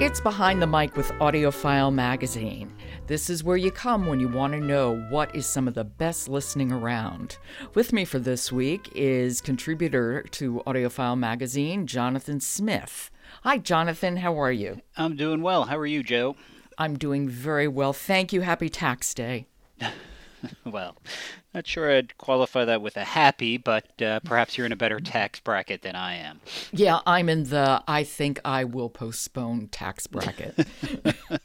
It's Behind the Mic with AudioFile Magazine. This is where you come when you want to know what is some of the best listening around. With me for this week is contributor to AudioFile Magazine, Jonathan Smith. Hi, Jonathan. How are you? I'm doing well. How are you, Joe? I'm doing very well. Thank you. Happy Tax Day. well, not sure I'd qualify that with a happy, but uh, perhaps you're in a better tax bracket than I am. Yeah, I'm in the I think I will postpone tax bracket.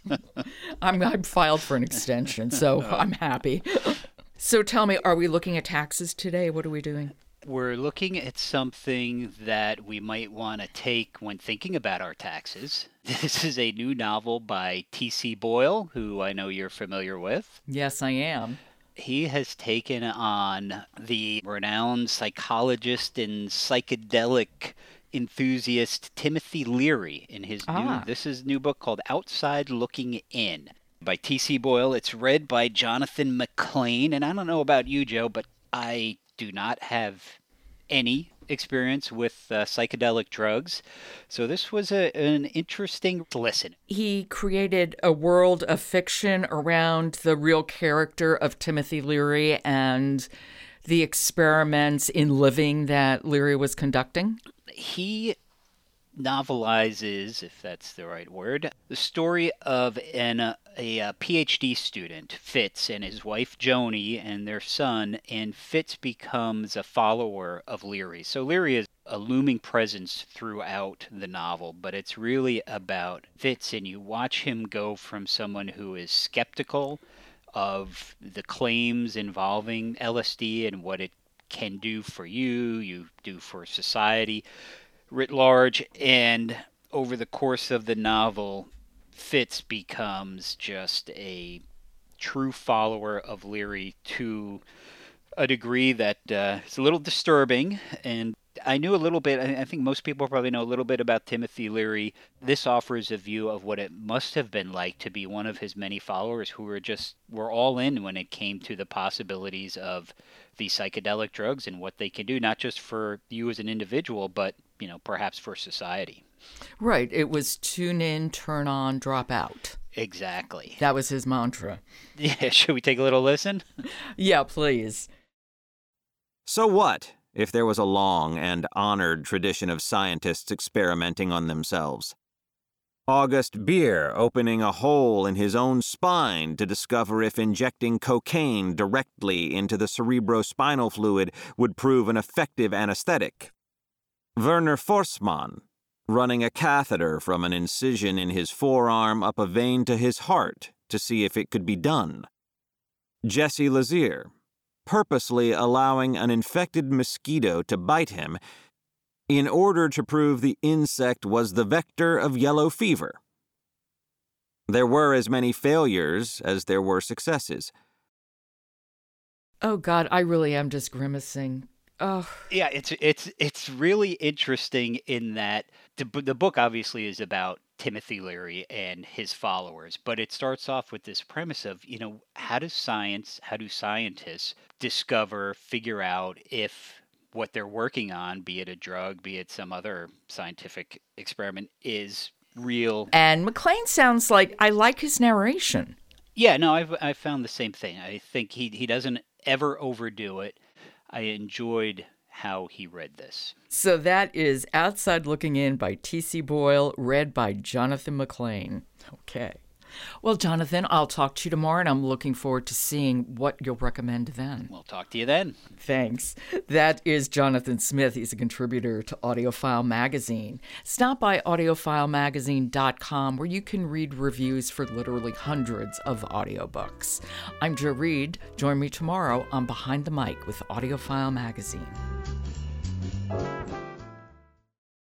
I'm, I'm filed for an extension, so I'm happy. So tell me, are we looking at taxes today? What are we doing? We're looking at something that we might want to take when thinking about our taxes. This is a new novel by T.C. Boyle, who I know you're familiar with. Yes, I am he has taken on the renowned psychologist and psychedelic enthusiast Timothy Leary in his ah. new this is new book called Outside Looking In by T.C. Boyle. It's read by Jonathan McLean, and I don't know about you, Joe, but I do not have any experience with uh, psychedelic drugs. So this was a, an interesting listen. He created a world of fiction around the real character of Timothy Leary and the experiments in living that Leary was conducting. He novelizes, if that's the right word, the story of an uh, a, uh, a, PhD student, Fitz, and his wife Joanie, and their son. And Fitz becomes a follower of Leary. So Leary is a looming presence throughout the novel, but it's really about Fitz, and you watch him go from someone who is skeptical of the claims involving LSD and what it can do for you, you do for society writ large, and over the course of the novel, Fitz becomes just a true follower of Leary to a degree that uh, is a little disturbing. And I knew a little bit, I think most people probably know a little bit about Timothy Leary. This offers a view of what it must have been like to be one of his many followers who were just, were all in when it came to the possibilities of these psychedelic drugs and what they can do, not just for you as an individual, but, you know, perhaps for society. Right. It was tune in, turn on, drop out. Exactly. That was his mantra. Yeah. Should we take a little listen? yeah, please. So what if there was a long and honored tradition of scientists experimenting on themselves? August Bier opening a hole in his own spine to discover if injecting cocaine directly into the cerebrospinal fluid would prove an effective anesthetic. Werner Forssmann running a catheter from an incision in his forearm up a vein to his heart to see if it could be done. Jesse Lazear, purposely allowing an infected mosquito to bite him in order to prove the insect was the vector of yellow fever. There were as many failures as there were successes. Oh God, I really am just grimacing. Oh. Yeah, it's it's it's really interesting in that the, the book obviously is about Timothy Leary and his followers, but it starts off with this premise of, you know, how does science, how do scientists discover, figure out if what they're working on, be it a drug, be it some other scientific experiment, is real. And McLean sounds like I like his narration. Yeah, no, I've I found the same thing. I think he he doesn't ever overdo it. I enjoyed how he read this. So that is Outside Looking In by T.C. Boyle, read by Jonathan McLean. Okay. Well, Jonathan, I'll talk to you tomorrow, and I'm looking forward to seeing what you'll recommend then. We'll talk to you then. Thanks. That is Jonathan Smith. He's a contributor to AudioFile Magazine. Stop by audiofilemagazine.com where you can read reviews for literally hundreds of audiobooks. I'm Joe Reed. Join me tomorrow on Behind the Mic with AudioFile Magazine.